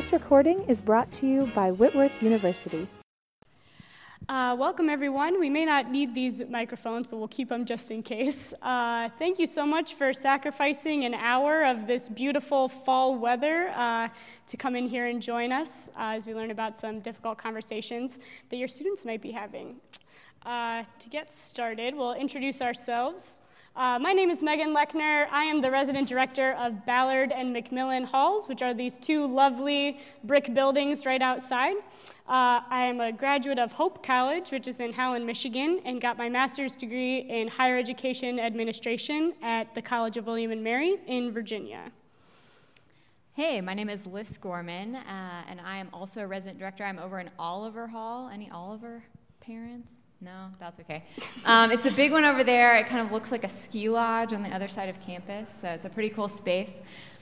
This recording is brought to you by Whitworth University. Uh, welcome, everyone. We may not need these microphones, but we'll keep them just in case. Uh, thank you so much for sacrificing an hour of this beautiful fall weather uh, to come in here and join us uh, as we learn about some difficult conversations that your students might be having. Uh, to get started, we'll introduce ourselves. Uh, my name is Megan Lechner. I am the resident director of Ballard and McMillan Halls, which are these two lovely brick buildings right outside. Uh, I am a graduate of Hope College, which is in Holland, Michigan, and got my master's degree in higher education administration at the College of William and Mary in Virginia. Hey, my name is Liz Gorman, uh, and I am also a resident director. I'm over in Oliver Hall. Any Oliver parents? No, that's okay. Um, it's a big one over there. It kind of looks like a ski lodge on the other side of campus, so it's a pretty cool space.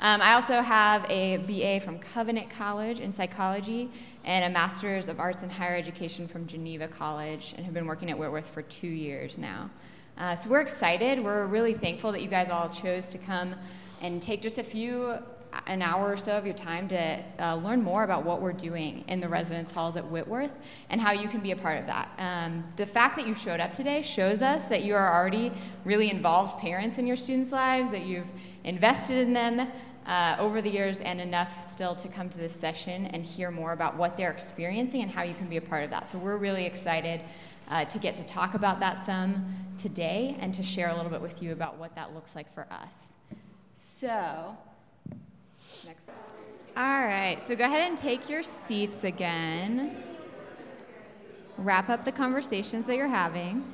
Um, I also have a BA from Covenant College in psychology and a Master's of Arts in Higher Education from Geneva College, and have been working at Whitworth for two years now. Uh, so we're excited. We're really thankful that you guys all chose to come and take just a few an hour or so of your time to uh, learn more about what we're doing in the residence halls at Whitworth and how you can be a part of that. Um, the fact that you showed up today shows us that you are already really involved parents in your students' lives, that you've invested in them uh, over the years, and enough still to come to this session and hear more about what they're experiencing and how you can be a part of that. So we're really excited. Uh, to get to talk about that some today and to share a little bit with you about what that looks like for us. So, Next All right, so go ahead and take your seats again. Wrap up the conversations that you're having.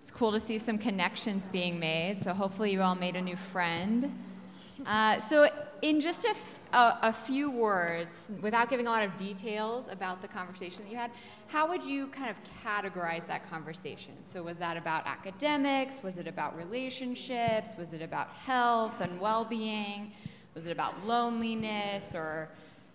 It's cool to see some connections being made, so hopefully you all made a new friend. Uh, so, in just a, few words, without giving a lot of details about the conversation that you had, how would you kind of categorize that conversation? So, was that about academics? Was it about relationships? Was it about health and well being? Was it about loneliness or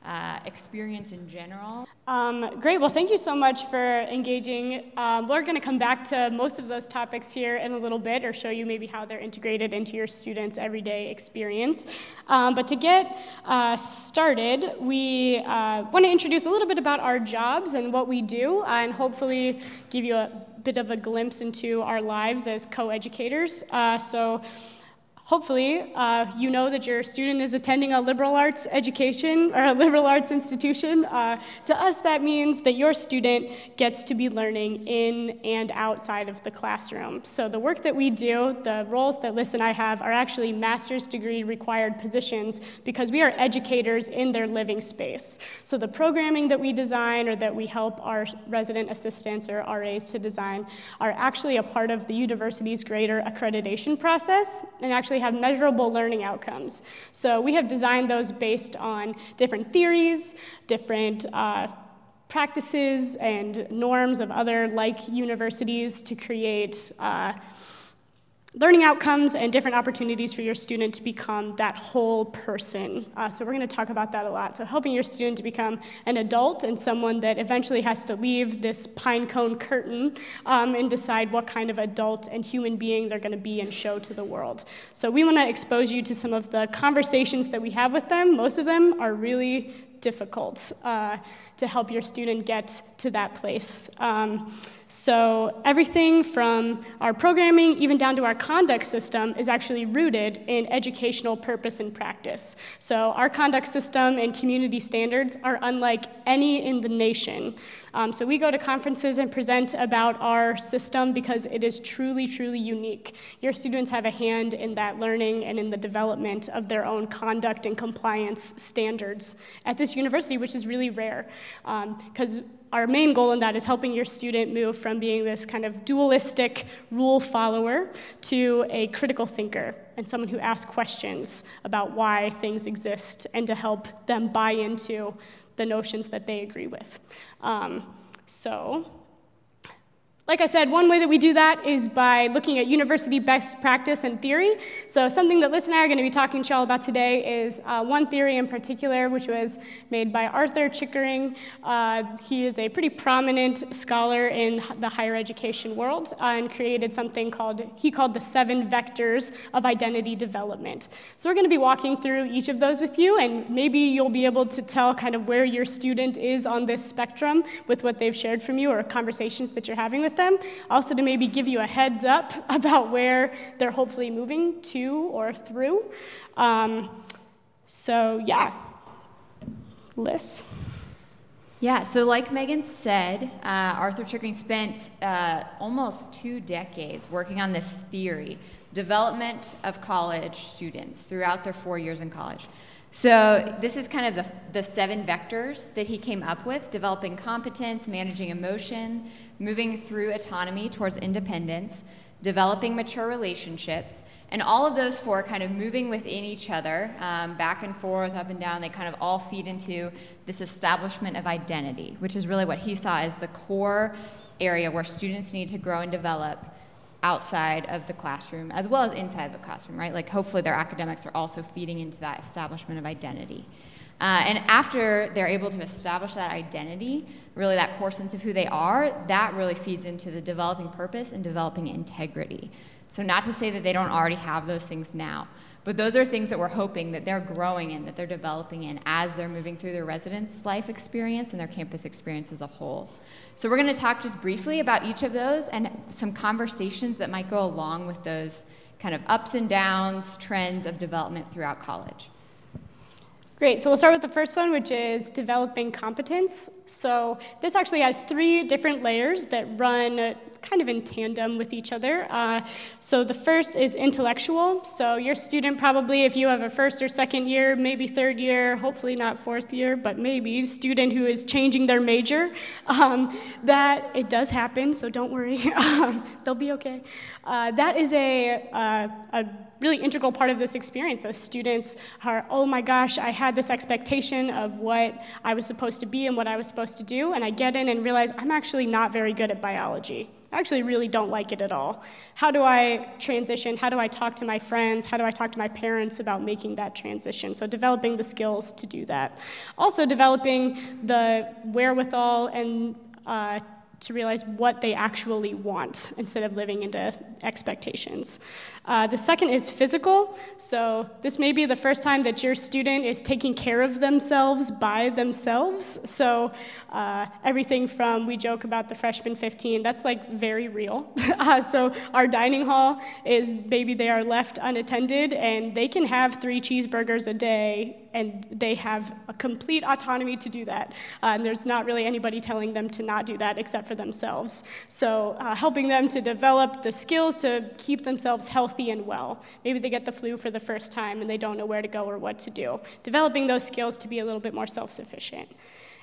uh, experience in general? Um, great. Well, thank you so much for engaging. Um, we're going to come back to most of those topics here in a little bit or show you maybe how they're integrated into your students' everyday experience. Um, but to get uh, started, we uh, want to introduce a little bit about our jobs and what we do, and hopefully give you a bit of a glimpse into our lives as co educators. Uh, so, Hopefully, uh, you know that your student is attending a liberal arts education or a liberal arts institution. Uh, to us, that means that your student gets to be learning in and outside of the classroom. So, the work that we do, the roles that Liz and I have, are actually master's degree required positions because we are educators in their living space. So, the programming that we design or that we help our resident assistants or RAs to design are actually a part of the university's greater accreditation process and actually have measurable learning outcomes. So we have designed those based on different theories, different uh, practices and norms of other like universities to create uh, learning outcomes and different opportunities for your student to become that whole person. Uh, so, we're going to talk about that a lot. So, helping your student to become an adult and someone that eventually has to leave this pine cone curtain um, and decide what kind of adult and human being they're going to be and show to the world. So, we want to expose you to some of the conversations that we have with them. Most of them are really difficult uh, to help your student get to that place. Um, so, everything from our programming, even down to our conduct system, is actually rooted in educational purpose and practice. So, our conduct system and community standards are unlike any in the nation. Um, so, we go to conferences and present about our system because it is truly, truly unique. Your students have a hand in that learning and in the development of their own conduct and compliance standards at this university, which is really rare. Because um, our main goal in that is helping your student move from being this kind of dualistic rule follower to a critical thinker and someone who asks questions about why things exist and to help them buy into the notions that they agree with. Um, so, Like I said, one way that we do that is by looking at university best practice and theory. So, something that Liz and I are going to be talking to y'all about today is uh, one theory in particular, which was made by Arthur Chickering. Uh, he is a pretty prominent scholar in the higher education world uh, and created something called, he called the seven vectors of identity development. So, we're going to be walking through each of those with you, and maybe you'll be able to tell kind of where your student is on this spectrum with what they've shared from you or conversations that you're having with them. Also, to maybe give you a heads up about where they're hopefully moving to or through. Um, so, yeah. Liz? Yeah, so like Megan said, uh, Arthur Chickering spent uh, almost two decades working on this theory development of college students throughout their four years in college. So, this is kind of the, the seven vectors that he came up with developing competence, managing emotion, moving through autonomy towards independence, developing mature relationships, and all of those four kind of moving within each other, um, back and forth, up and down, they kind of all feed into this establishment of identity, which is really what he saw as the core area where students need to grow and develop outside of the classroom as well as inside the classroom, right? Like hopefully their academics are also feeding into that establishment of identity. Uh, and after they're able to establish that identity, really that core sense of who they are, that really feeds into the developing purpose and developing integrity. So, not to say that they don't already have those things now, but those are things that we're hoping that they're growing in, that they're developing in as they're moving through their residence life experience and their campus experience as a whole. So, we're going to talk just briefly about each of those and some conversations that might go along with those kind of ups and downs, trends of development throughout college. Great, so we'll start with the first one, which is developing competence. So this actually has three different layers that run kind of in tandem with each other. Uh, so the first is intellectual. So your student probably, if you have a first or second year, maybe third year, hopefully not fourth year, but maybe student who is changing their major, um, that it does happen. So don't worry, um, they'll be okay. Uh, that is a, uh, a really integral part of this experience. So students are, oh my gosh, I had this expectation of what I was supposed to be and what I was supposed to do, and I get in and realize I'm actually not very good at biology. I actually really don't like it at all. How do I transition? How do I talk to my friends? How do I talk to my parents about making that transition? So, developing the skills to do that. Also, developing the wherewithal and uh, to realize what they actually want instead of living into expectations. Uh, the second is physical. So, this may be the first time that your student is taking care of themselves by themselves. So, uh, everything from we joke about the freshman 15, that's like very real. uh, so, our dining hall is maybe they are left unattended and they can have three cheeseburgers a day and they have a complete autonomy to do that. Uh, and there's not really anybody telling them to not do that except for themselves. So, uh, helping them to develop the skills to keep themselves healthy and well. Maybe they get the flu for the first time and they don't know where to go or what to do. Developing those skills to be a little bit more self sufficient.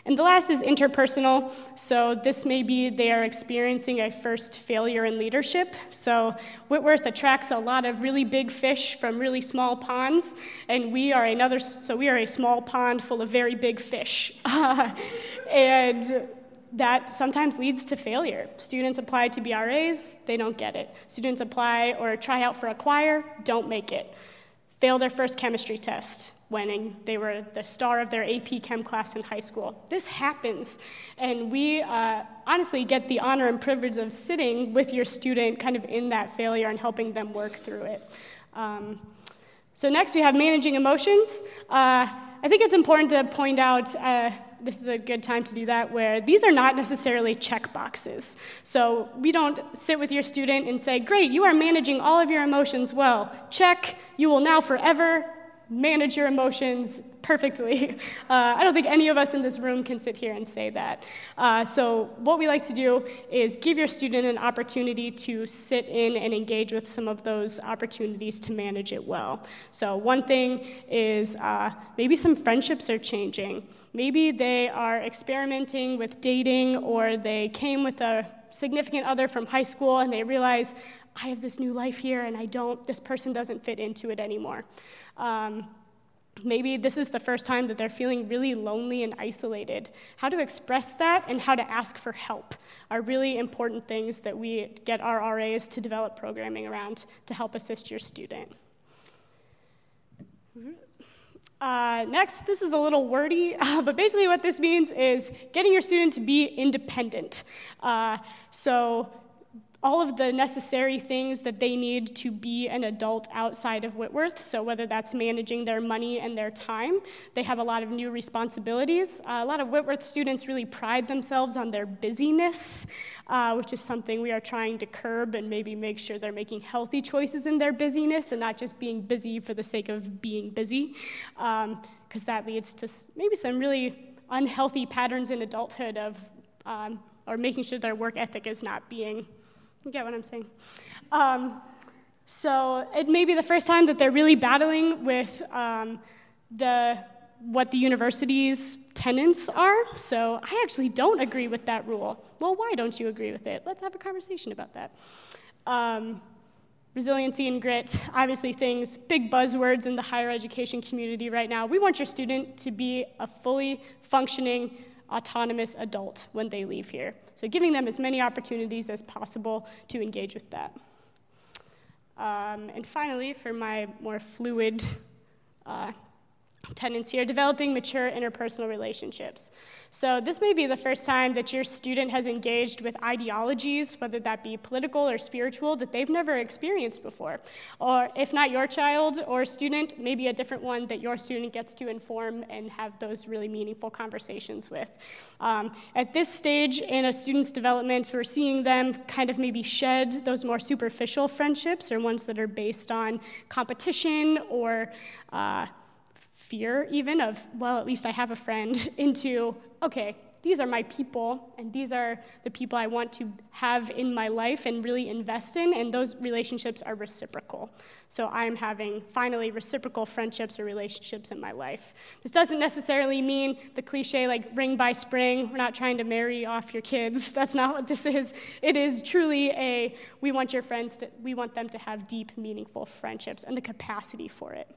And the last is interpersonal. So this may be they are experiencing a first failure in leadership. So Whitworth attracts a lot of really big fish from really small ponds, and we are another. So we are a small pond full of very big fish, and that sometimes leads to failure. Students apply to be RAs, they don't get it. Students apply or try out for a choir, don't make it. Fail their first chemistry test, when they were the star of their AP Chem class in high school. This happens, and we uh, honestly get the honor and privilege of sitting with your student kind of in that failure and helping them work through it. Um, so, next we have managing emotions. Uh, I think it's important to point out. Uh, this is a good time to do that, where these are not necessarily check boxes. So we don't sit with your student and say, Great, you are managing all of your emotions well. Check, you will now forever manage your emotions perfectly. Uh, I don't think any of us in this room can sit here and say that. Uh, so, what we like to do is give your student an opportunity to sit in and engage with some of those opportunities to manage it well. So, one thing is uh, maybe some friendships are changing. Maybe they are experimenting with dating, or they came with a significant other from high school and they realize, I have this new life here and I don't, this person doesn't fit into it anymore. Um, Maybe this is the first time that they're feeling really lonely and isolated. How to express that and how to ask for help are really important things that we get our RAs to develop programming around to help assist your student. Uh, next, this is a little wordy, uh, but basically what this means is getting your student to be independent. Uh, so all of the necessary things that they need to be an adult outside of Whitworth. So, whether that's managing their money and their time, they have a lot of new responsibilities. Uh, a lot of Whitworth students really pride themselves on their busyness, uh, which is something we are trying to curb and maybe make sure they're making healthy choices in their busyness and not just being busy for the sake of being busy, because um, that leads to maybe some really unhealthy patterns in adulthood of. Um, or making sure their work ethic is not being you get what I'm saying? Um, so it may be the first time that they're really battling with um, the what the university's tenants are. So I actually don't agree with that rule. Well, why don't you agree with it? Let's have a conversation about that. Um, resiliency and grit, obviously things, big buzzwords in the higher education community right now. We want your student to be a fully functioning, autonomous adult when they leave here. So giving them as many opportunities as possible to engage with that. Um, and finally, for my more fluid uh, tenants here, developing mature interpersonal relationships. So this may be the first time that your student has engaged with ideologies, whether that be political or spiritual, that they've never experienced before. Or if not your child or student, maybe a different one that your student gets to inform and have those really meaningful conversations with. Um, at this stage in a student's development, we're seeing them kind of maybe shed those more superficial friendships or ones that are based on competition or uh, fear, even of, well, at least I have a friend, into, okay, these are my people, and these are the people I want to have in my life and really invest in, and those relationships are reciprocal. So I'm having finally reciprocal friendships or relationships in my life. This doesn't necessarily mean the cliche like ring by spring, we're not trying to marry off your kids. That's not what this is. It is truly a we want your friends to, we want them to have deep, meaningful friendships and the capacity for it.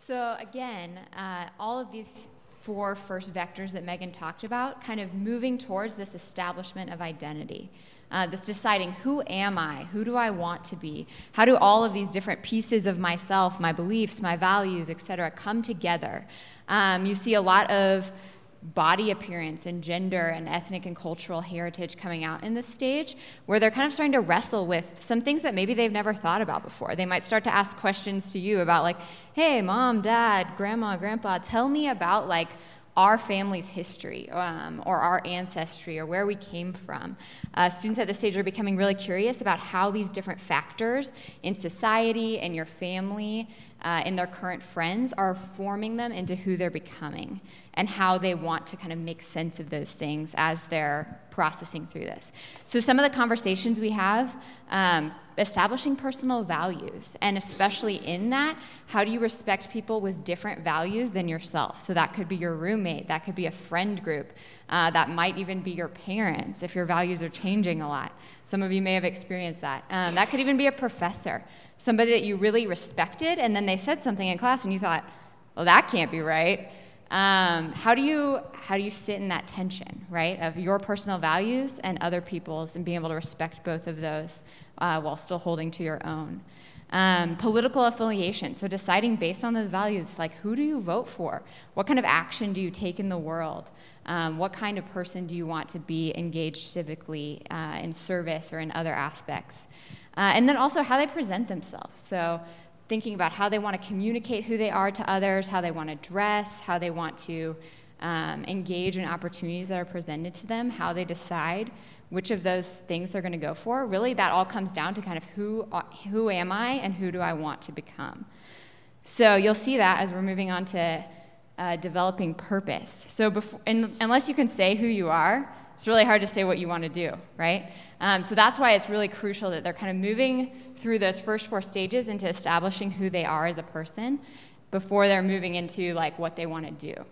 So, again, uh, all of these four first vectors that Megan talked about, kind of moving towards this establishment of identity. Uh, this deciding who am I? Who do I want to be? How do all of these different pieces of myself, my beliefs, my values, et cetera, come together? Um, you see a lot of body appearance and gender and ethnic and cultural heritage coming out in this stage where they're kind of starting to wrestle with some things that maybe they've never thought about before. They might start to ask questions to you about like, "Hey, mom, dad, grandma, grandpa, tell me about like our family's history um, or our ancestry or where we came from. Uh, students at this stage are becoming really curious about how these different factors in society and your family uh, and their current friends are forming them into who they're becoming and how they want to kind of make sense of those things as they're processing through this. So, some of the conversations we have, um, establishing personal values, and especially in that, how do you respect people with different values than yourself? So, that could be your roommate, that could be a friend group, uh, that might even be your parents if your values are changing a lot. Some of you may have experienced that. Um, that could even be a professor, somebody that you really respected, and then they said something in class and you thought, well, that can't be right. Um, how do you how do you sit in that tension, right, of your personal values and other people's, and being able to respect both of those uh, while still holding to your own? Um, political affiliation, so deciding based on those values, like who do you vote for? What kind of action do you take in the world? Um, what kind of person do you want to be engaged civically uh, in service or in other aspects? Uh, and then also how they present themselves. So thinking about how they want to communicate who they are to others, how they want to dress, how they want to um, engage in opportunities that are presented to them, how they decide which of those things they're going to go for. Really, that all comes down to kind of who, uh, who am I and who do I want to become. So you'll see that as we're moving on to uh, developing purpose. So before, in, unless you can say who you are, it's really hard to say what you want to do, right? Um, so that's why it's really crucial that they're kind of moving through those first four stages into establishing who they are as a person before they're moving into like what they want to do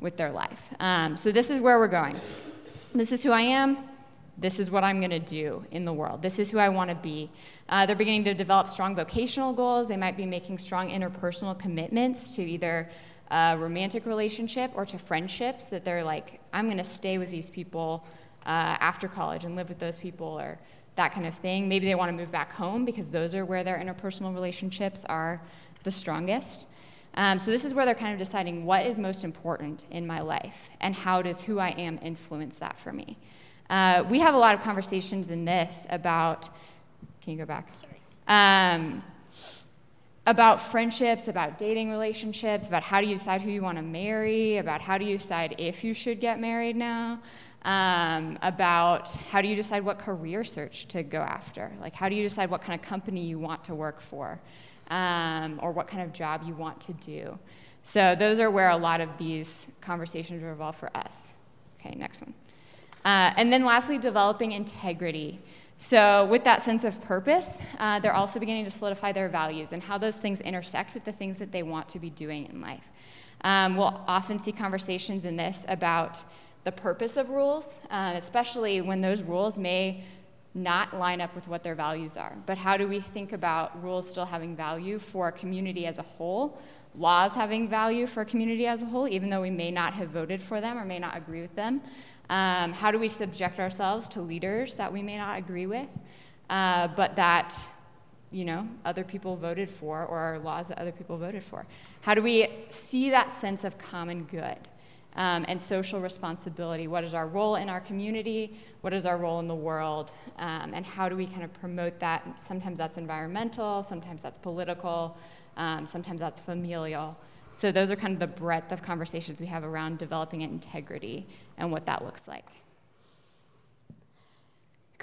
with their life. Um, so this is where we're going. This is who I am. this is what I'm going to do in the world. This is who I want to be. Uh, they're beginning to develop strong vocational goals. They might be making strong interpersonal commitments to either a romantic relationship or to friendships that they're like, I'm going to stay with these people uh, after college and live with those people or that kind of thing. Maybe they want to move back home because those are where their interpersonal relationships are the strongest. Um, so this is where they're kind of deciding what is most important in my life and how does who I am influence that for me. Uh, we have a lot of conversations in this about. Can you go back? Sorry. Um, about friendships, about dating relationships, about how do you decide who you want to marry, about how do you decide if you should get married now, um, about how do you decide what career search to go after, like how do you decide what kind of company you want to work for, um, or what kind of job you want to do. So those are where a lot of these conversations revolve for us. Okay, next one. Uh, and then lastly, developing integrity. So, with that sense of purpose, uh, they're also beginning to solidify their values and how those things intersect with the things that they want to be doing in life. Um, we'll often see conversations in this about the purpose of rules, uh, especially when those rules may not line up with what their values are. But how do we think about rules still having value for a community as a whole, laws having value for a community as a whole, even though we may not have voted for them or may not agree with them? Um, how do we subject ourselves to leaders that we may not agree with, uh, but that you know other people voted for, or laws that other people voted for? How do we see that sense of common good um, and social responsibility? What is our role in our community? What is our role in the world? Um, and how do we kind of promote that? Sometimes that's environmental, sometimes that's political, um, sometimes that's familial. So those are kind of the breadth of conversations we have around developing integrity and what that looks like.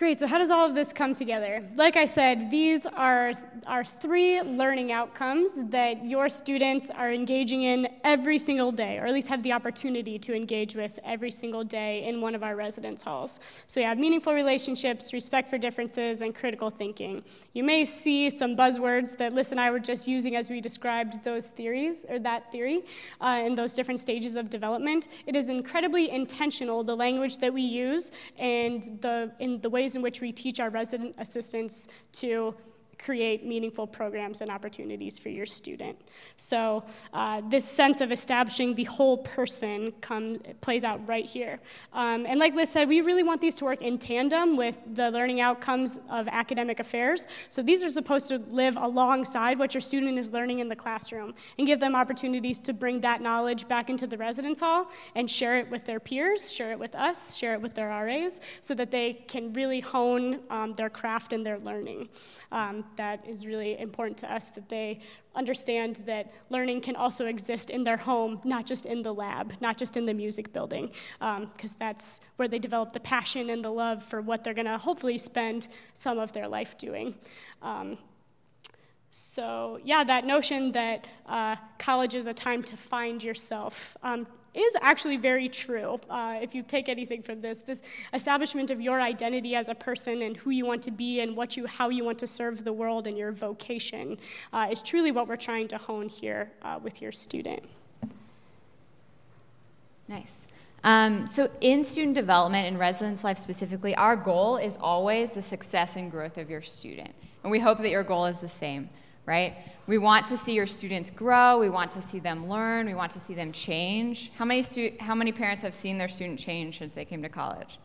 Great, so how does all of this come together? Like I said, these are our three learning outcomes that your students are engaging in every single day, or at least have the opportunity to engage with every single day in one of our residence halls. So you have meaningful relationships, respect for differences, and critical thinking. You may see some buzzwords that Liz and I were just using as we described those theories, or that theory, uh, in those different stages of development. It is incredibly intentional, the language that we use and the, in the ways ways in which we teach our resident assistants to create meaningful programs and opportunities for your student. So uh, this sense of establishing the whole person come, plays out right here. Um, and like Liz said, we really want these to work in tandem with the learning outcomes of academic affairs. So these are supposed to live alongside what your student is learning in the classroom and give them opportunities to bring that knowledge back into the residence hall and share it with their peers, share it with us, share it with their RAs, so that they can really hone um, their craft and their learning. Um, that is really important to us that they understand that learning can also exist in their home, not just in the lab, not just in the music building, because um, that's where they develop the passion and the love for what they're going to hopefully spend some of their life doing. Um, so, yeah, that notion that uh, college is a time to find yourself. Um, is actually very true. Uh, if you take anything from this, this establishment of your identity as a person and who you want to be and what you, how you want to serve the world and your vocation uh, is truly what we're trying to hone here uh, with your student. Nice. Um, so, in student development and residence life specifically, our goal is always the success and growth of your student. And we hope that your goal is the same right? We want to see your students grow. We want to see them learn. We want to see them change. How many, stu- how many parents have seen their student change since they came to college?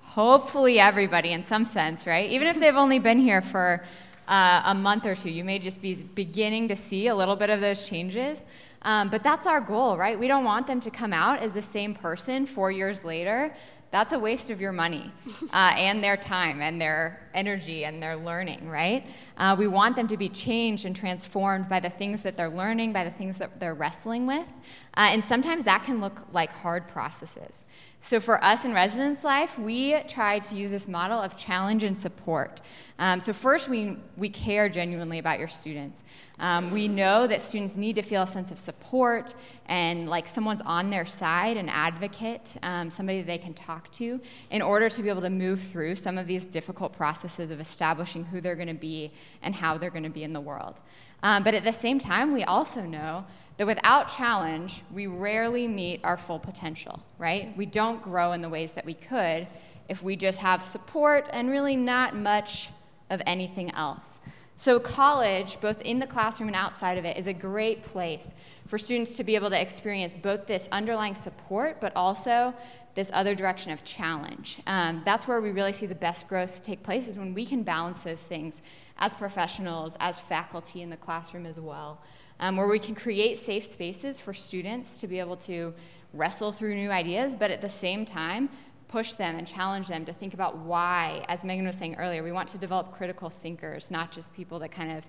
Hopefully, everybody in some sense, right? Even if they've only been here for uh, a month or two, you may just be beginning to see a little bit of those changes. Um, but that's our goal, right? We don't want them to come out as the same person four years later that's a waste of your money uh, and their time and their energy and their learning, right? Uh, we want them to be changed and transformed by the things that they're learning, by the things that they're wrestling with. Uh, and sometimes that can look like hard processes. So, for us in residence life, we try to use this model of challenge and support. Um, so, first, we, we care genuinely about your students. Um, we know that students need to feel a sense of support and like someone's on their side, an advocate, um, somebody they can talk to, in order to be able to move through some of these difficult processes of establishing who they're going to be and how they're going to be in the world. Um, but at the same time, we also know that without challenge, we rarely meet our full potential, right? We don't grow in the ways that we could if we just have support and really not much of anything else. So, college, both in the classroom and outside of it, is a great place for students to be able to experience both this underlying support, but also this other direction of challenge. Um, that's where we really see the best growth take place, is when we can balance those things as professionals, as faculty in the classroom as well, um, where we can create safe spaces for students to be able to wrestle through new ideas, but at the same time, push them and challenge them to think about why, as Megan was saying earlier, we want to develop critical thinkers, not just people that kind of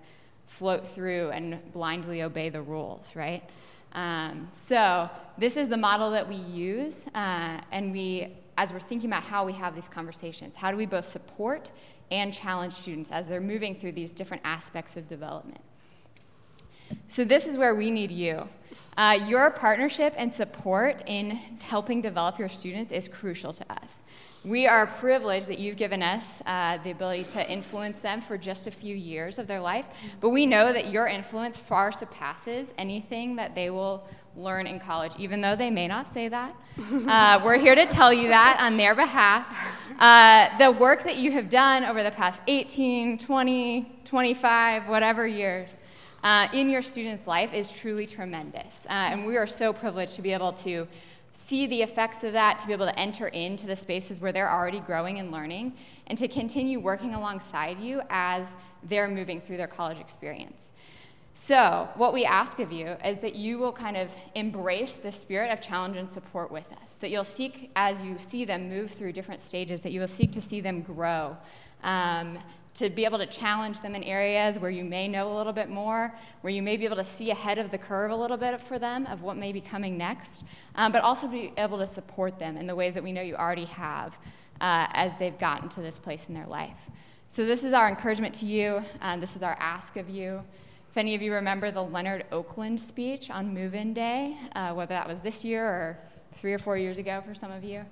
float through and blindly obey the rules, right? Um, so this is the model that we use, uh, and we, as we're thinking about how we have these conversations, how do we both support and challenge students as they're moving through these different aspects of development? So this is where we need you. Uh, your partnership and support in helping develop your students is crucial to us. We are privileged that you've given us uh, the ability to influence them for just a few years of their life, but we know that your influence far surpasses anything that they will learn in college, even though they may not say that. Uh, we're here to tell you that on their behalf. Uh, the work that you have done over the past 18, 20, 25, whatever years uh, in your student's life is truly tremendous. Uh, and we are so privileged to be able to see the effects of that, to be able to enter into the spaces where they're already growing and learning, and to continue working alongside you as they're moving through their college experience. So, what we ask of you is that you will kind of embrace the spirit of challenge and support with us, that you'll seek, as you see them move through different stages, that you will seek to see them grow. Um, to be able to challenge them in areas where you may know a little bit more, where you may be able to see ahead of the curve a little bit for them of what may be coming next, um, but also be able to support them in the ways that we know you already have uh, as they've gotten to this place in their life. So, this is our encouragement to you, this is our ask of you. If any of you remember the Leonard Oakland speech on Move In Day, uh, whether that was this year or three or four years ago for some of you,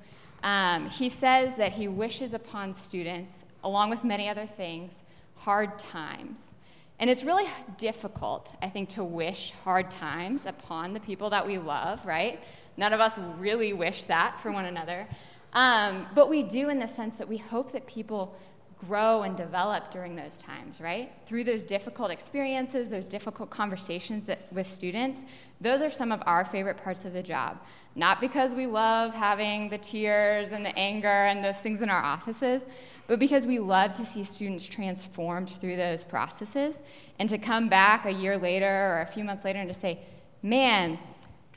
um, he says that he wishes upon students along with many other things, hard times. And it's really difficult, I think, to wish hard times upon the people that we love, right? None of us really wish that for one another. Um, but we do in the sense that we hope that people grow and develop during those times, right? Through those difficult experiences, those difficult conversations that, with students, those are some of our favorite parts of the job. Not because we love having the tears and the anger and those things in our offices, but because we love to see students transformed through those processes and to come back a year later or a few months later and to say, man,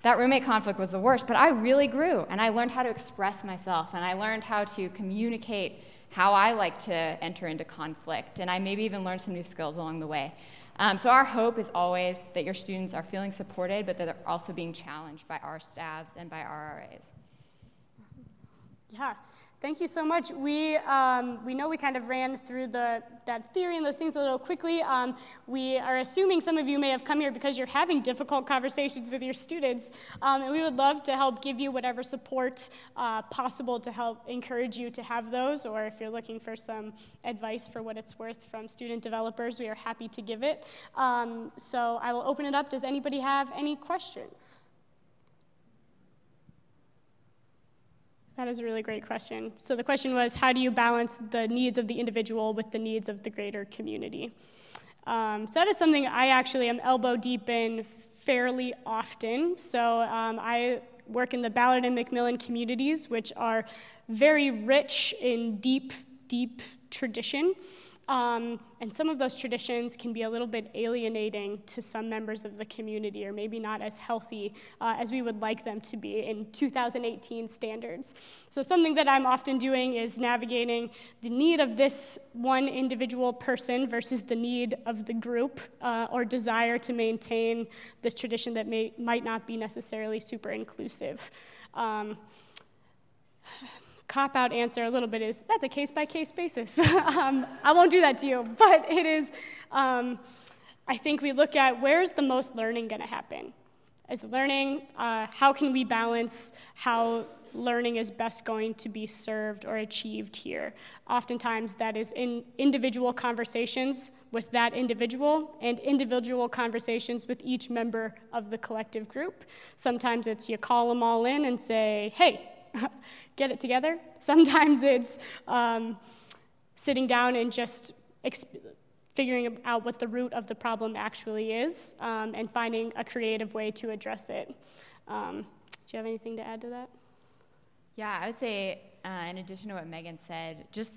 that roommate conflict was the worst, but I really grew and I learned how to express myself and I learned how to communicate how I like to enter into conflict and I maybe even learn some new skills along the way. Um, so our hope is always that your students are feeling supported, but that they're also being challenged by our staffs and by our RAs. Yeah. Thank you so much. We, um, we know we kind of ran through the, that theory and those things a little quickly. Um, we are assuming some of you may have come here because you're having difficult conversations with your students, um, and we would love to help give you whatever support uh, possible to help encourage you to have those, or if you're looking for some advice for what it's worth from student developers, we are happy to give it. Um, so I will open it up. Does anybody have any questions? That is a really great question. So the question was, how do you balance the needs of the individual with the needs of the greater community? Um, so that is something I actually am elbow deep in fairly often. So um, I work in the Ballard and McMillan communities, which are very rich in deep, deep tradition. Um, and some of those traditions can be a little bit alienating to some members of the community, or maybe not as healthy uh, as we would like them to be in 2018 standards. So, something that I'm often doing is navigating the need of this one individual person versus the need of the group uh, or desire to maintain this tradition that may, might not be necessarily super inclusive. Um, cop out answer a little bit is that's a case by case basis. um, I won't do that to you, but it is, um, I think we look at where's the most learning going to happen? Is learning, uh, how can we balance how learning is best going to be served or achieved here? Oftentimes, that is in individual conversations with that individual and individual conversations with each member of the collective group. Sometimes it's you call them all in and say, hey, get it together. Sometimes it's um, sitting down and just exp- figuring out what the root of the problem actually is um, and finding a creative way to address it. Um, do you have anything to add to that? Yeah, I would say, uh, in addition to what Megan said, just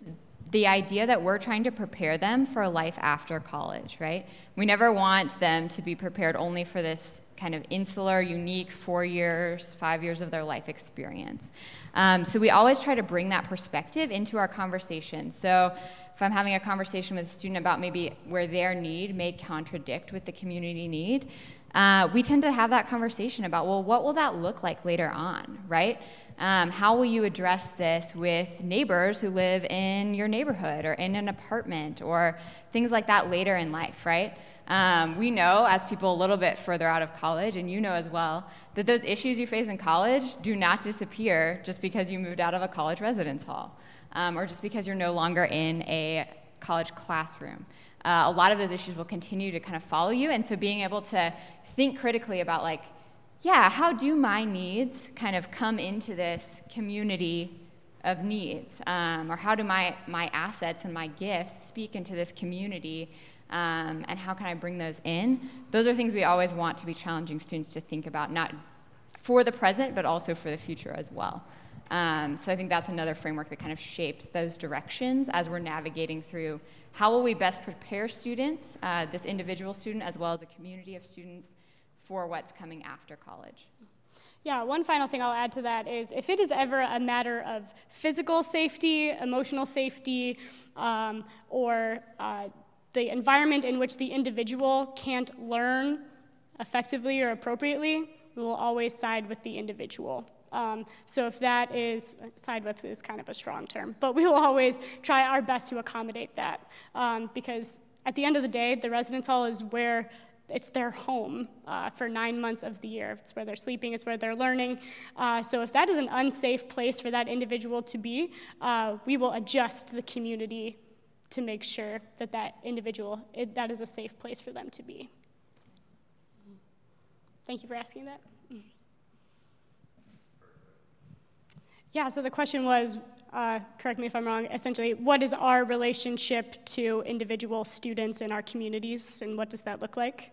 the idea that we're trying to prepare them for life after college, right? We never want them to be prepared only for this kind of insular, unique four years, five years of their life experience. Um, so we always try to bring that perspective into our conversation. So if I'm having a conversation with a student about maybe where their need may contradict with the community need, uh, we tend to have that conversation about, well, what will that look like later on, right? Um, how will you address this with neighbors who live in your neighborhood or in an apartment or things like that later in life, right? Um, we know, as people a little bit further out of college, and you know as well, that those issues you face in college do not disappear just because you moved out of a college residence hall um, or just because you're no longer in a college classroom. Uh, a lot of those issues will continue to kind of follow you, and so being able to think critically about, like, yeah, how do my needs kind of come into this community of needs? Um, or how do my, my assets and my gifts speak into this community? Um, and how can I bring those in? Those are things we always want to be challenging students to think about, not for the present, but also for the future as well. Um, so I think that's another framework that kind of shapes those directions as we're navigating through how will we best prepare students, uh, this individual student as well as a community of students, for what's coming after college. Yeah, one final thing I'll add to that is if it is ever a matter of physical safety, emotional safety, um, or uh, the environment in which the individual can't learn effectively or appropriately, we will always side with the individual. Um, so if that is, side with is kind of a strong term, but we will always try our best to accommodate that um, because at the end of the day, the residence hall is where it's their home uh, for nine months of the year. It's where they're sleeping, it's where they're learning. Uh, so if that is an unsafe place for that individual to be, uh, we will adjust the community to make sure that that individual, it, that is a safe place for them to be. Thank you for asking that. Yeah, so the question was uh, correct me if I'm wrong, essentially, what is our relationship to individual students in our communities and what does that look like?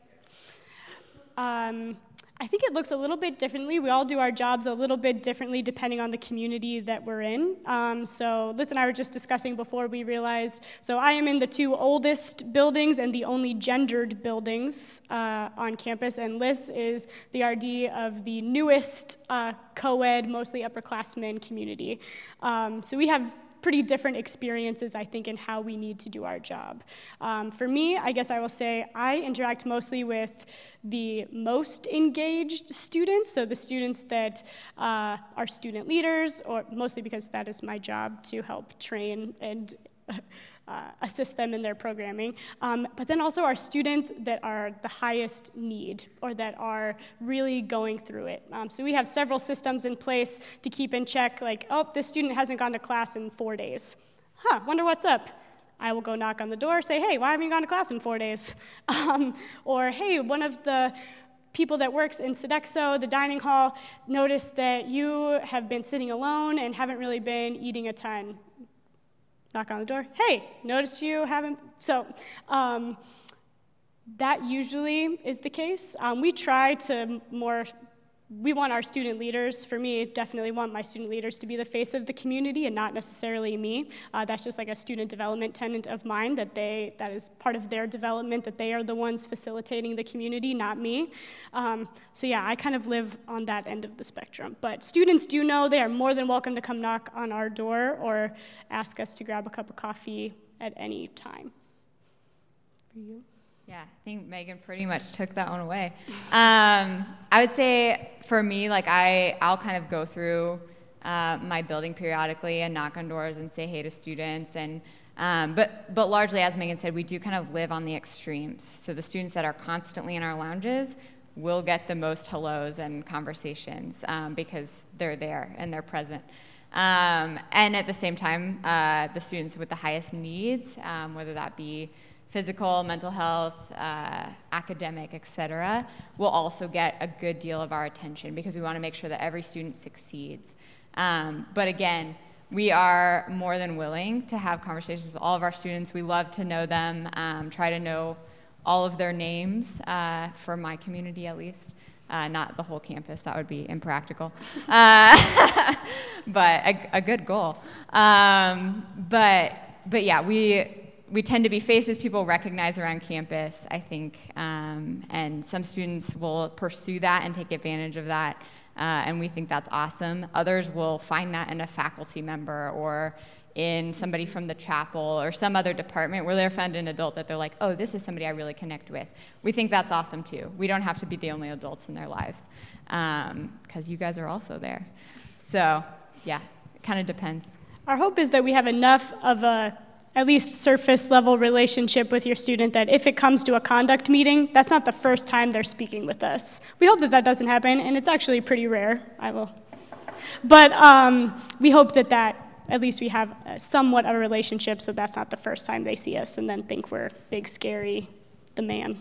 Um, I think it looks a little bit differently. We all do our jobs a little bit differently depending on the community that we're in. Um, so Liz and I were just discussing before we realized, so I am in the two oldest buildings and the only gendered buildings uh, on campus, and Liz is the RD of the newest uh, co-ed, mostly upperclassmen community. Um, so we have pretty different experiences, I think, in how we need to do our job. Um, for me, I guess I will say I interact mostly with the most engaged students, so the students that uh, are student leaders, or mostly because that is my job to help train and uh, assist them in their programming. Um, but then also our students that are the highest need or that are really going through it. Um, so we have several systems in place to keep in check, like, oh, this student hasn't gone to class in four days. Huh, wonder what's up. I will go knock on the door, say, hey, why haven't you gone to class in four days? Um, or, hey, one of the people that works in Sodexo, the dining hall, noticed that you have been sitting alone and haven't really been eating a ton knock on the door. Hey, notice you haven't. So um, that usually is the case. Um, we try to more we want our student leaders, for me, definitely want my student leaders to be the face of the community and not necessarily me. Uh, that's just like a student development tenant of mine that they, that is part of their development, that they are the ones facilitating the community, not me. Um, so yeah, I kind of live on that end of the spectrum. But students do know they are more than welcome to come knock on our door or ask us to grab a cup of coffee at any time. For you? Yeah, I think Megan pretty much took that one away. Um, I would say for me, like I, I'll kind of go through uh, my building periodically and knock on doors and say hey to students and. Um, but, but largely, as Megan said, we do kind of live on the extremes. So the students that are constantly in our lounges will get the most hellos and conversations um, because they're there and they're present. Um, and at the same time, uh, the students with the highest needs, um, whether that be physical, mental health, uh, academic, et cetera, will also get a good deal of our attention because we want to make sure that every student succeeds. Um, but again, we are more than willing to have conversations with all of our students. We love to know them, um, try to know all of their names, uh, for my community at least. Uh, not the whole campus, that would be impractical. Uh, but a, a, good goal. Um, but, but yeah, we, we tend to be faces people recognize around campus, I think, um, and some students will pursue that and take advantage of that, uh, and we think that's awesome. Others will find that in a faculty member or in somebody from the chapel or some other department where they're found an adult that they're like, oh, this is somebody I really connect with. We think that's awesome too. We don't have to be the only adults in their lives because um, you guys are also there. So, yeah, it kind of depends. Our hope is that we have enough of a at least surface level relationship with your student that if it comes to a conduct meeting, that's not the first time they're speaking with us. We hope that that doesn't happen, and it's actually pretty rare. I will. But um, we hope that that at least we have somewhat of a relationship so that's not the first time they see us and then think we're big, scary, the man.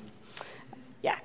Yeah.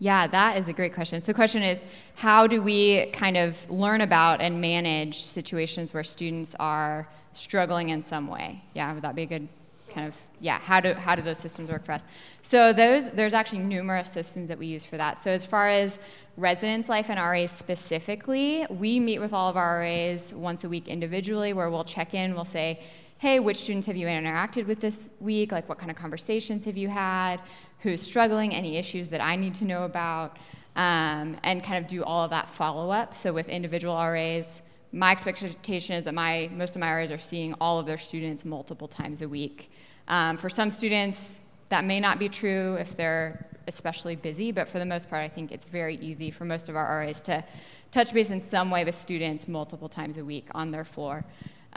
Yeah, that is a great question. So the question is, how do we kind of learn about and manage situations where students are struggling in some way? Yeah, would that be a good kind of yeah how do how do those systems work for us so those there's actually numerous systems that we use for that so as far as residence life and RAs specifically we meet with all of our RAs once a week individually where we'll check in we'll say hey which students have you interacted with this week like what kind of conversations have you had who's struggling any issues that I need to know about um, and kind of do all of that follow up so with individual RAs my expectation is that my most of my RAs are seeing all of their students multiple times a week. Um, for some students, that may not be true if they're especially busy, but for the most part, I think it's very easy for most of our RAs to touch base in some way with students multiple times a week on their floor.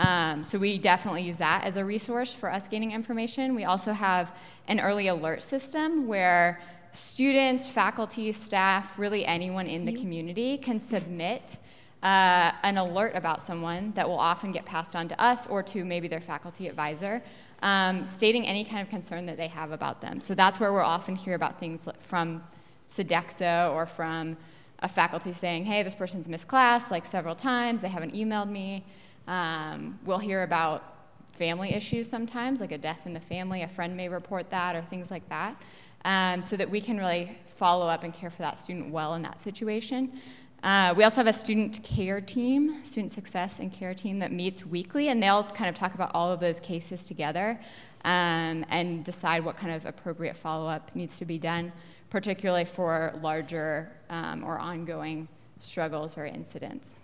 Um, so we definitely use that as a resource for us gaining information. We also have an early alert system where students, faculty, staff, really anyone in the community can submit uh, an alert about someone that will often get passed on to us or to maybe their faculty advisor, um, stating any kind of concern that they have about them. So that's where we'll often hear about things from Sodexo or from a faculty saying, hey, this person's missed class like several times, they haven't emailed me. Um, we'll hear about family issues sometimes, like a death in the family, a friend may report that, or things like that, um, so that we can really follow up and care for that student well in that situation. Uh, we also have a student care team, student success and care team that meets weekly, and they'll kind of talk about all of those cases together um, and decide what kind of appropriate follow up needs to be done, particularly for larger um, or ongoing struggles or incidents.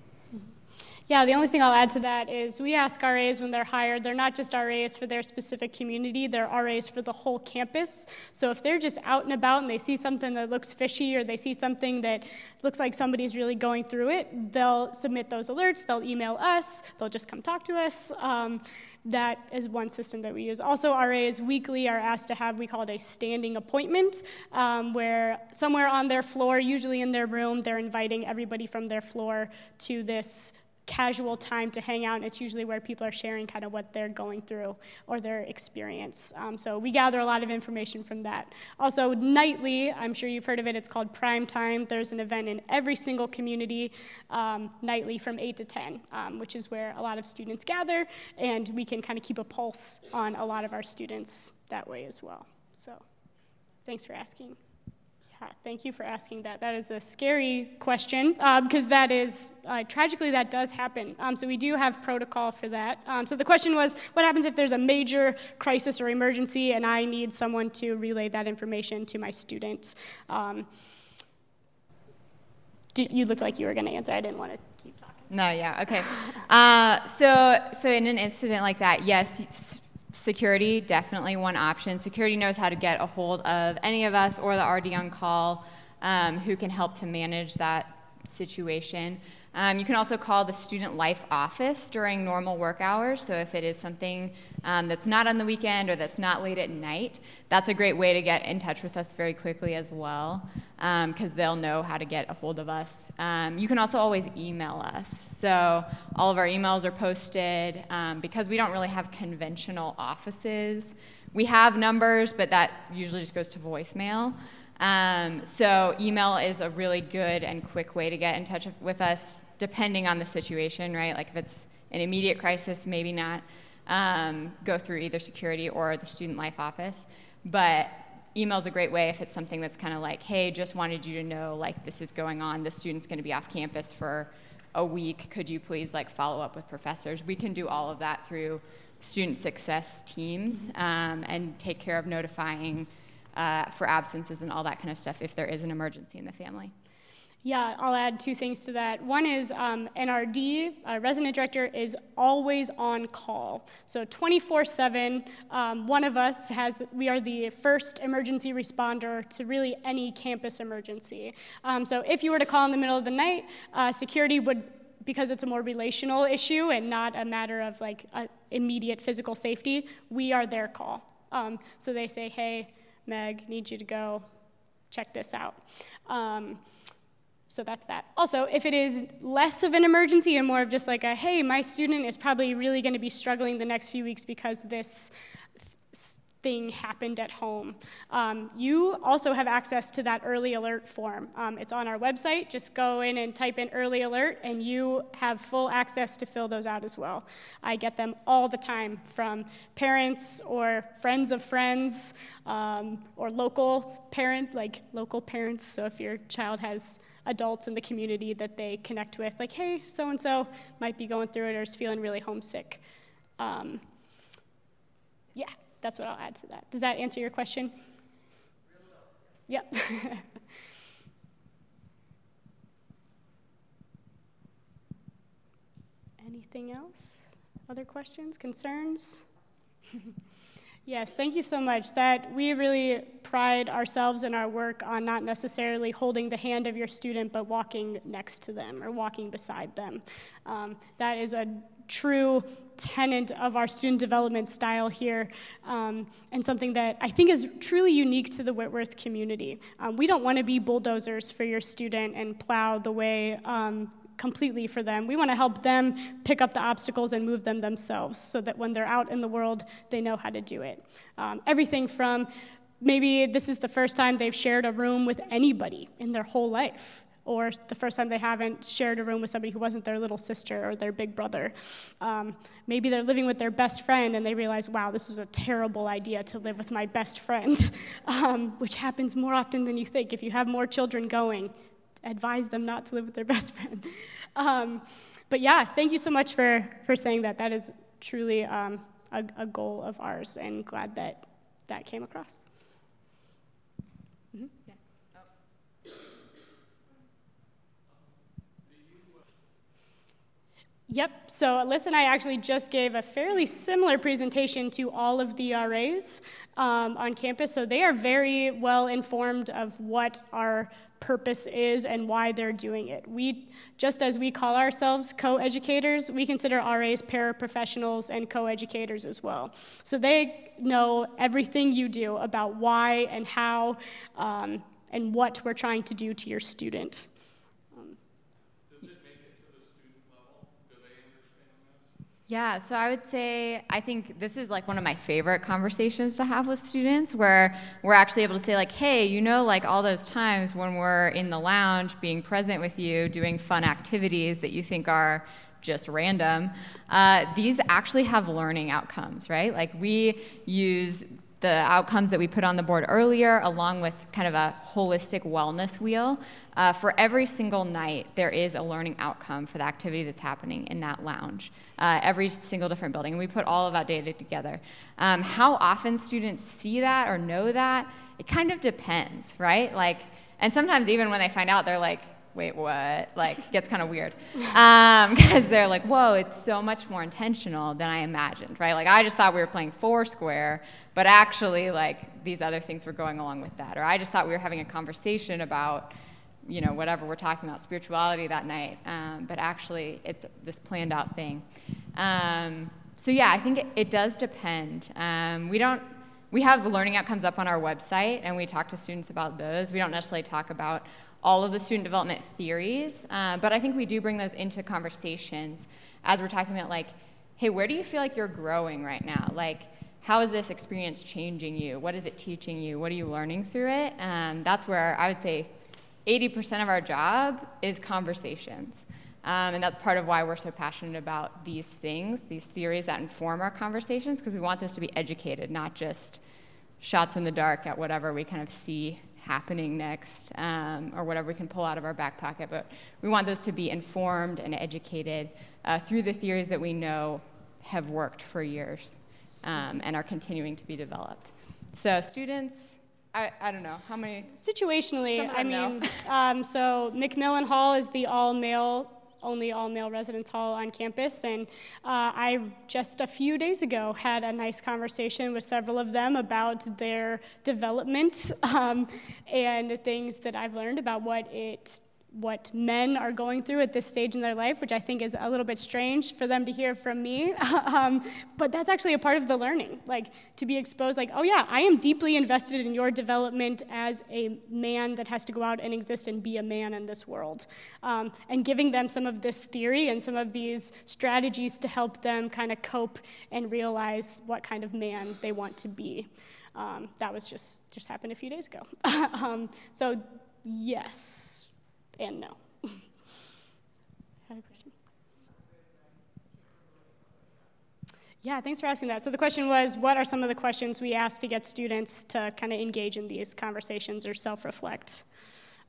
Yeah, the only thing I'll add to that is we ask RAs when they're hired, they're not just RAs for their specific community, they're RAs for the whole campus. So if they're just out and about and they see something that looks fishy or they see something that looks like somebody's really going through it, they'll submit those alerts, they'll email us, they'll just come talk to us. Um, that is one system that we use. Also, RAs weekly are asked to have, we call it a standing appointment, um, where somewhere on their floor, usually in their room, they're inviting everybody from their floor to this casual time to hang out, and it's usually where people are sharing kind of what they're going through or their experience. Um, so we gather a lot of information from that. Also, nightly, I'm sure you've heard of it, it's called Prime Time. There's an event in every single community um, nightly from 8 to 10, um, which is where a lot of students gather, and we can kind of keep a pulse on a lot of our students that way as well. So thanks for asking. Thank you for asking that. That is a scary question because that is, uh, tragically, that does happen. Um, so we do have protocol for that. Um, so the question was, what happens if there's a major crisis or emergency and I need someone to relay that information to my students? Um, you looked like you were going to answer. I didn't want to keep talking. No, yeah, okay. Uh, so, so in an incident like that, yes, security, definitely one option. Security knows how to get a hold of any of us or the RD on call um, who can help to manage that situation. Um, you can also call the student life office during normal work hours. So if it is something um, that's not on the weekend or that's not late at night, that's a great way to get in touch with us very quickly as well, because um, they'll know how to get a hold of us. Um, you can also always email us. So all of our emails are posted um, because we don't really have conventional offices. We have numbers, but that usually just goes to voicemail. Um, so email is a really good and quick way to get in touch with us, depending on the situation, right? Like if it's an immediate crisis, maybe not um, go through either security or the student life office. But email is a great way if it's something that's kind of like, hey, just wanted you to know like this is going on. The student's going to be off campus for a week. Could you please like follow up with professors? We can do all of that through student success teams um, and take care of notifying uh, for absences and all that kind of stuff if there is an emergency in the family. Yeah, I'll add two things to that. One is um, NRD, uh, resident director, is always on call. So 24 um, 7, one of us has, we are the first emergency responder to really any campus emergency. Um, so if you were to call in the middle of the night, uh, security would because it's a more relational issue and not a matter of like immediate physical safety, we are their call. Um, so they say, hey, Meg, need you to go check this out. Um, so that's that. Also, if it is less of an emergency and more of just like a, hey, my student is probably really going to be struggling the next few weeks because this thing happened at home. Um, you also have access to that early alert form. Um, it's on our website. Just go in and type in early alert, and you have full access to fill those out as well. I get them all the time from parents or friends of friends um, or local parent, like local parents. So if your child has adults in the community that they connect with, like, hey, so and so might be going through it or is feeling really homesick. Um, yeah that's what I'll add to that. Does that answer your question? Yep. Anything else? Other questions, concerns? yes, thank you so much. That we really pride ourselves in our work on not necessarily holding the hand of your student, but walking next to them or walking beside them. Um, that is a true tenet of our student development style here, um, and something that I think is truly unique to the Whitworth community. Um, we don't want to be bulldozers for your student and plow the way um, completely for them. We want to help them pick up the obstacles and move them themselves so that when they're out in the world, they know how to do it. Um, everything from maybe this is the first time they've shared a room with anybody in their whole life or the first time they haven't shared a room with somebody who wasn't their little sister or their big brother. Um, maybe they're living with their best friend and they realize, wow, this was a terrible idea to live with my best friend, um, which happens more often than you think. If you have more children going, advise them not to live with their best friend. Um, but yeah, thank you so much for, for saying that. That is truly um, a, a goal of ours, and glad that that came across. Yep, so Alyssa and I actually just gave a fairly similar presentation to all of the RAs um, on campus, so they are very well informed of what our purpose is and why they're doing it. We, just as we call ourselves co-educators, we consider RAs paraprofessionals and co-educators as well. So they know everything you do about why and how um, and what we're trying to do to your student. Yeah, so I would say I think this is like one of my favorite conversations to have with students where we're actually able to say like, "Hey, you know like all those times when we're in the lounge being present with you, doing fun activities that you think are just random, uh, these actually have learning outcomes, right? Like we use the outcomes that we put on the board earlier, along with kind of a holistic wellness wheel. Uh, for every single night, there is a learning outcome for the activity that's happening in that lounge. Uh, every single different building, and we put all of that data together. Um, how often students see that or know that, it kind of depends, right? Like, and sometimes even when they find out, they're like, wait, what? Like, gets kind of weird. Because um, they're like, whoa, it's so much more intentional than I imagined, right? Like, I just thought we were playing Foursquare, but actually, like, these other things were going along with that. Or I just thought we were having a conversation about, you know, whatever we're talking about, spirituality that night. Um, but actually, it's this planned out thing. Um, so, yeah, I think it, it does depend. Um, we don't we have learning outcomes up on our website and we talk to students about those. We don't necessarily talk about all of the student development theories, uh, but I think we do bring those into conversations as we're talking about like, hey, where do you feel like you're growing right now? Like, how is this experience changing you? What is it teaching you? What are you learning through it? Um, that's where I would say 80% of our job is conversations. Um, and that's part of why we're so passionate about these things, these theories that inform our conversations, because we want this to be educated, not just shots in the dark at whatever we kind of see happening next um, or whatever we can pull out of our back pocket. But we want those to be informed and educated uh, through the theories that we know have worked for years um, and are continuing to be developed. So, students, I, I don't know how many. Situationally, I mean, um, so McMillan Hall is the all male only all male residence hall on campus. And uh, I just a few days ago had a nice conversation with several of them about their development um, and things that I've learned about what it what men are going through at this stage in their life, which I think is a little bit strange for them to hear from me. um, but that's actually a part of the learning, like to be exposed, like, oh yeah, I am deeply invested in your development as a man that has to go out and exist and be a man in this world. Um, and giving them some of this theory and some of these strategies to help them kind of cope and realize what kind of man they want to be. Um, that was just just happened a few days ago. Um, so yes, and no. Yeah, thanks for asking that. So the question was, what are some of the questions we ask to get students to kind of engage in these conversations or self-reflect?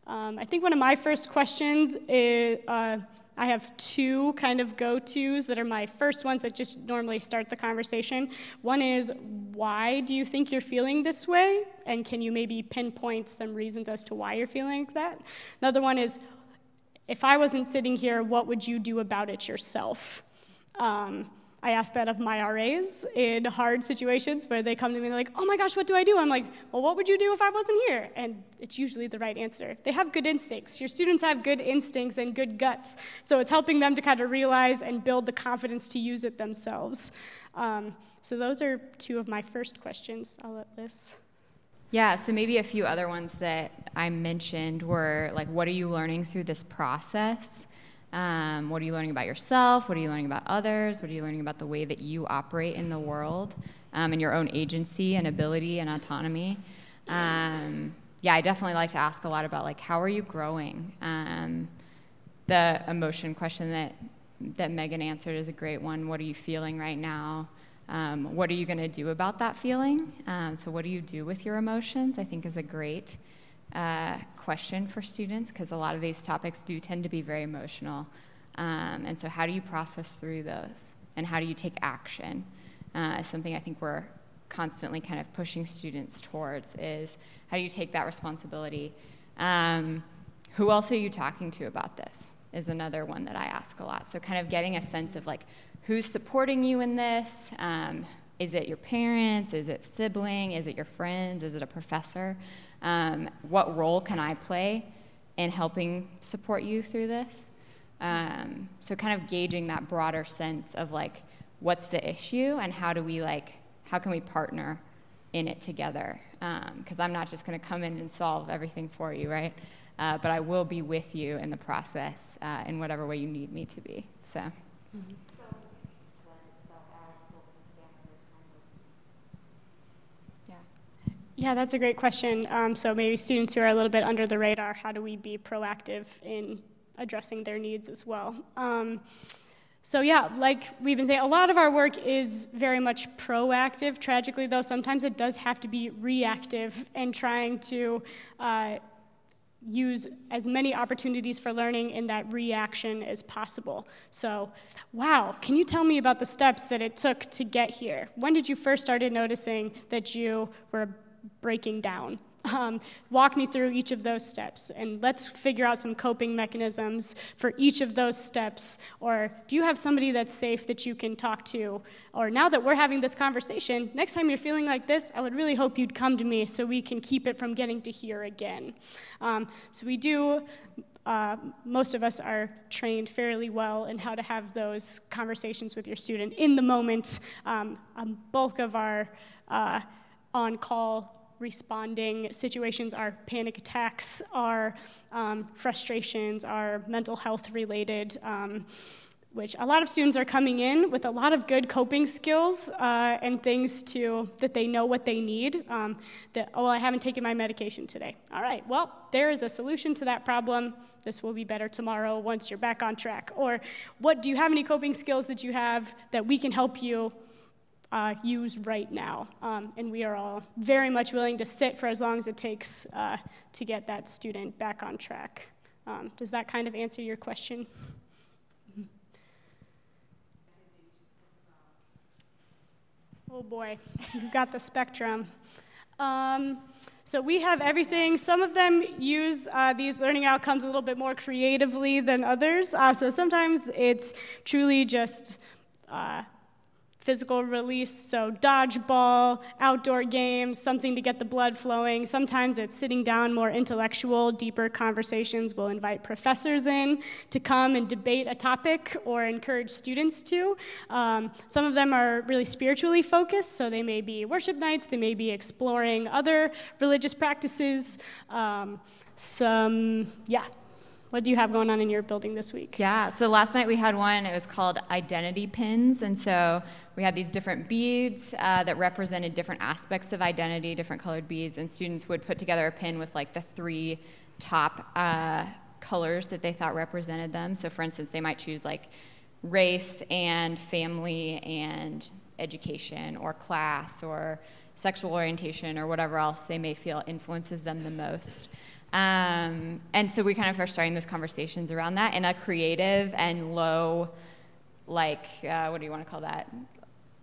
Um, I think one of my first questions is, uh, I have two kind of go-tos that are my first ones that just normally start the conversation. One is, why do you think you're feeling this way? And can you maybe pinpoint some reasons as to why you're feeling like that? Another one is, if I wasn't sitting here, what would you do about it yourself? Um, I ask that of my RAs in hard situations where they come to me and they're like, oh my gosh, what do I do? I'm like, well, what would you do if I wasn't here? And it's usually the right answer. They have good instincts. Your students have good instincts and good guts. So it's helping them to kind of realize and build the confidence to use it themselves. Um, so those are two of my first questions. I'll let this. Yeah, so maybe a few other ones that I mentioned were like, what are you learning through this process? Um, what are you learning about yourself? What are you learning about others? What are you learning about the way that you operate in the world um, and your own agency and ability and autonomy? Um, yeah, I definitely like to ask a lot about like how are you growing. Um, the emotion question that that Megan answered is a great one. What are you feeling right now? Um, what are you going to do about that feeling? Um, so, what do you do with your emotions? I think is a great uh, question for students because a lot of these topics do tend to be very emotional. Um, and so, how do you process through those? And how do you take action? Uh, something I think we're constantly kind of pushing students towards is how do you take that responsibility? Um, who else are you talking to about this? Is another one that I ask a lot. So, kind of getting a sense of like who's supporting you in this. Um, is it your parents? Is it sibling? Is it your friends? Is it a professor? Um, what role can I play in helping support you through this? Um, so kind of gauging that broader sense of like what's the issue and how do we like how can we partner in it together because um, i'm not just going to come in and solve everything for you right uh, but i will be with you in the process uh, in whatever way you need me to be so mm-hmm. Yeah, that's a great question. Um, so maybe students who are a little bit under the radar, how do we be proactive in addressing their needs as well? Um, so yeah, like we've been saying, a lot of our work is very much proactive. Tragically, though, sometimes it does have to be reactive and trying to uh, use as many opportunities for learning in that reaction as possible. So, wow, can you tell me about the steps that it took to get here? When did you first started noticing that you were breaking down. Um, walk me through each of those steps and let's figure out some coping mechanisms for each of those steps. Or do you have somebody that's safe that you can talk to? Or now that we're having this conversation, next time you're feeling like this, I would really hope you'd come to me so we can keep it from getting to here again. Um, so we do. Uh, most of us are trained fairly well in how to have those conversations with your student in the moment. Um, a bulk of our uh, on call responding situations are panic attacks, are um, frustrations, are mental health related. Um, which a lot of students are coming in with a lot of good coping skills uh, and things to that they know what they need. Um, that oh, I haven't taken my medication today. All right, well, there is a solution to that problem. This will be better tomorrow once you're back on track. Or what do you have any coping skills that you have that we can help you uh, use right now? Um, and we are all very much willing to sit for as long as it takes uh, to get that student back on track. Um, does that kind of answer your question? Oh boy, you've got the spectrum. Um, so we have everything. Some of them use uh, these learning outcomes a little bit more creatively than others. Uh, so sometimes it's truly just uh, physical release, so dodgeball, outdoor games, something to get the blood flowing. Sometimes it's sitting down, more intellectual, deeper conversations. We'll invite professors in to come and debate a topic or encourage students to. Um, some of them are really spiritually focused, so they may be worship nights, they may be exploring other religious practices. Um, some, yeah, what do you have going on in your building this week? Yeah, so last night we had one, it was called Identity Pins. And so we had these different beads uh, that represented different aspects of identity, different colored beads. And students would put together a pin with like the three top uh, colors that they thought represented them. So, for instance, they might choose like race and family and education or class or sexual orientation or whatever else they may feel influences them the most. Um, and so we kind of are starting those conversations around that in a creative and low, like, uh, what do you want to call that?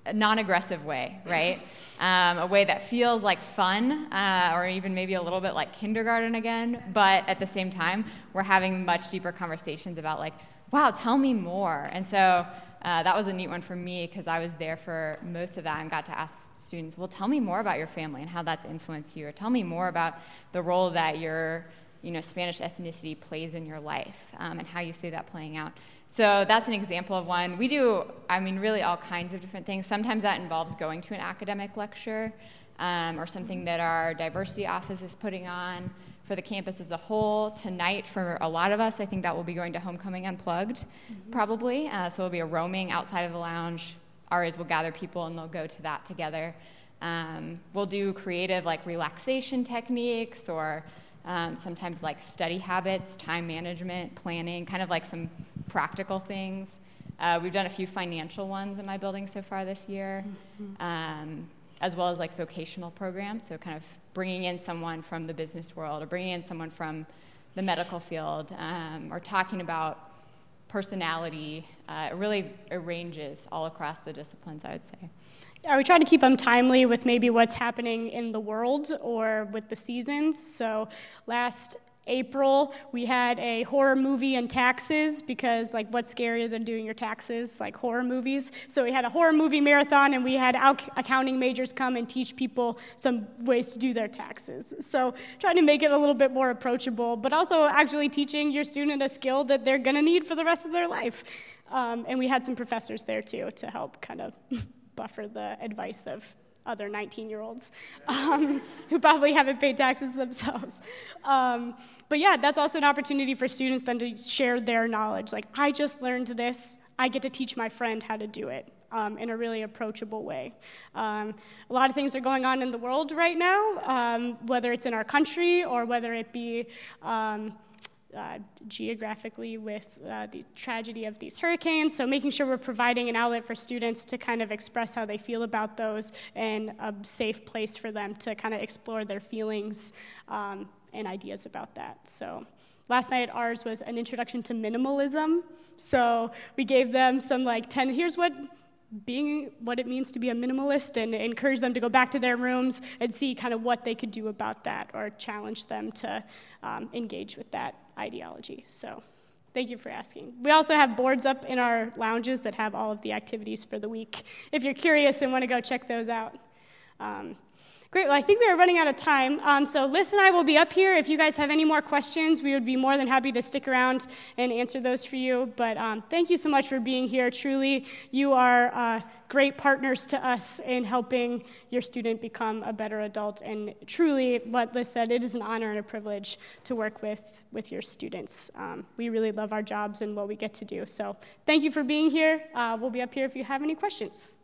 A non-aggressive way, right? Um, a way that feels like fun, uh, or even maybe a little bit like kindergarten again. But at the same time, we're having much deeper conversations about like, wow, tell me more. And so uh, that was a neat one for me because I was there for most of that and got to ask students, well, tell me more about your family and how that's influenced you, or tell me more about the role that your you know, Spanish ethnicity plays in your life um, and how you see that playing out. So that's an example of one. We do, I mean, really all kinds of different things. Sometimes that involves going to an academic lecture um, or something that our diversity office is putting on for the campus as a whole. Tonight, for a lot of us, I think that will be going to Homecoming Unplugged, mm-hmm. probably. Uh, so it'll be a roaming outside of the lounge. RAs will gather people and they'll go to that together. Um, we'll do creative, like relaxation techniques or um, sometimes like study habits, time management, planning, kind of like some practical things. Uh, we've done a few financial ones in my building so far this year, mm-hmm. um, as well as like vocational programs. So, kind of bringing in someone from the business world or bringing in someone from the medical field um, or talking about personality. Uh, it really arranges all across the disciplines, I would say. Yeah, we try to keep them timely with maybe what's happening in the world or with the seasons. So last April, we had a horror movie and taxes because, like, what's scarier than doing your taxes? Like horror movies. So we had a horror movie marathon, and we had accounting majors come and teach people some ways to do their taxes. So trying to make it a little bit more approachable, but also actually teaching your student a skill that they're going to need for the rest of their life. Um, and we had some professors there too to help kind of buffer the advice of other 19 year olds um, who probably haven't paid taxes themselves. Um, but yeah, that's also an opportunity for students then to share their knowledge. Like, I just learned this, I get to teach my friend how to do it. Um, in a really approachable way. Um, a lot of things are going on in the world right now, um, whether it's in our country or whether it be um, uh, geographically with uh, the tragedy of these hurricanes. So, making sure we're providing an outlet for students to kind of express how they feel about those and a safe place for them to kind of explore their feelings um, and ideas about that. So, last night ours was an introduction to minimalism. So, we gave them some like 10, here's what being what it means to be a minimalist and encourage them to go back to their rooms and see kind of what they could do about that or challenge them to um, engage with that ideology. So thank you for asking. We also have boards up in our lounges that have all of the activities for the week if you're curious and want to go check those out. Um, Great. Well, I think we are running out of time. Um, so Liz and I will be up here. If you guys have any more questions, we would be more than happy to stick around and answer those for you. But um, thank you so much for being here. Truly, you are uh, great partners to us in helping your student become a better adult. And truly, what Liz said, it is an honor and a privilege to work with, with your students. Um, we really love our jobs and what we get to do. So thank you for being here. Uh, we'll be up here if you have any questions.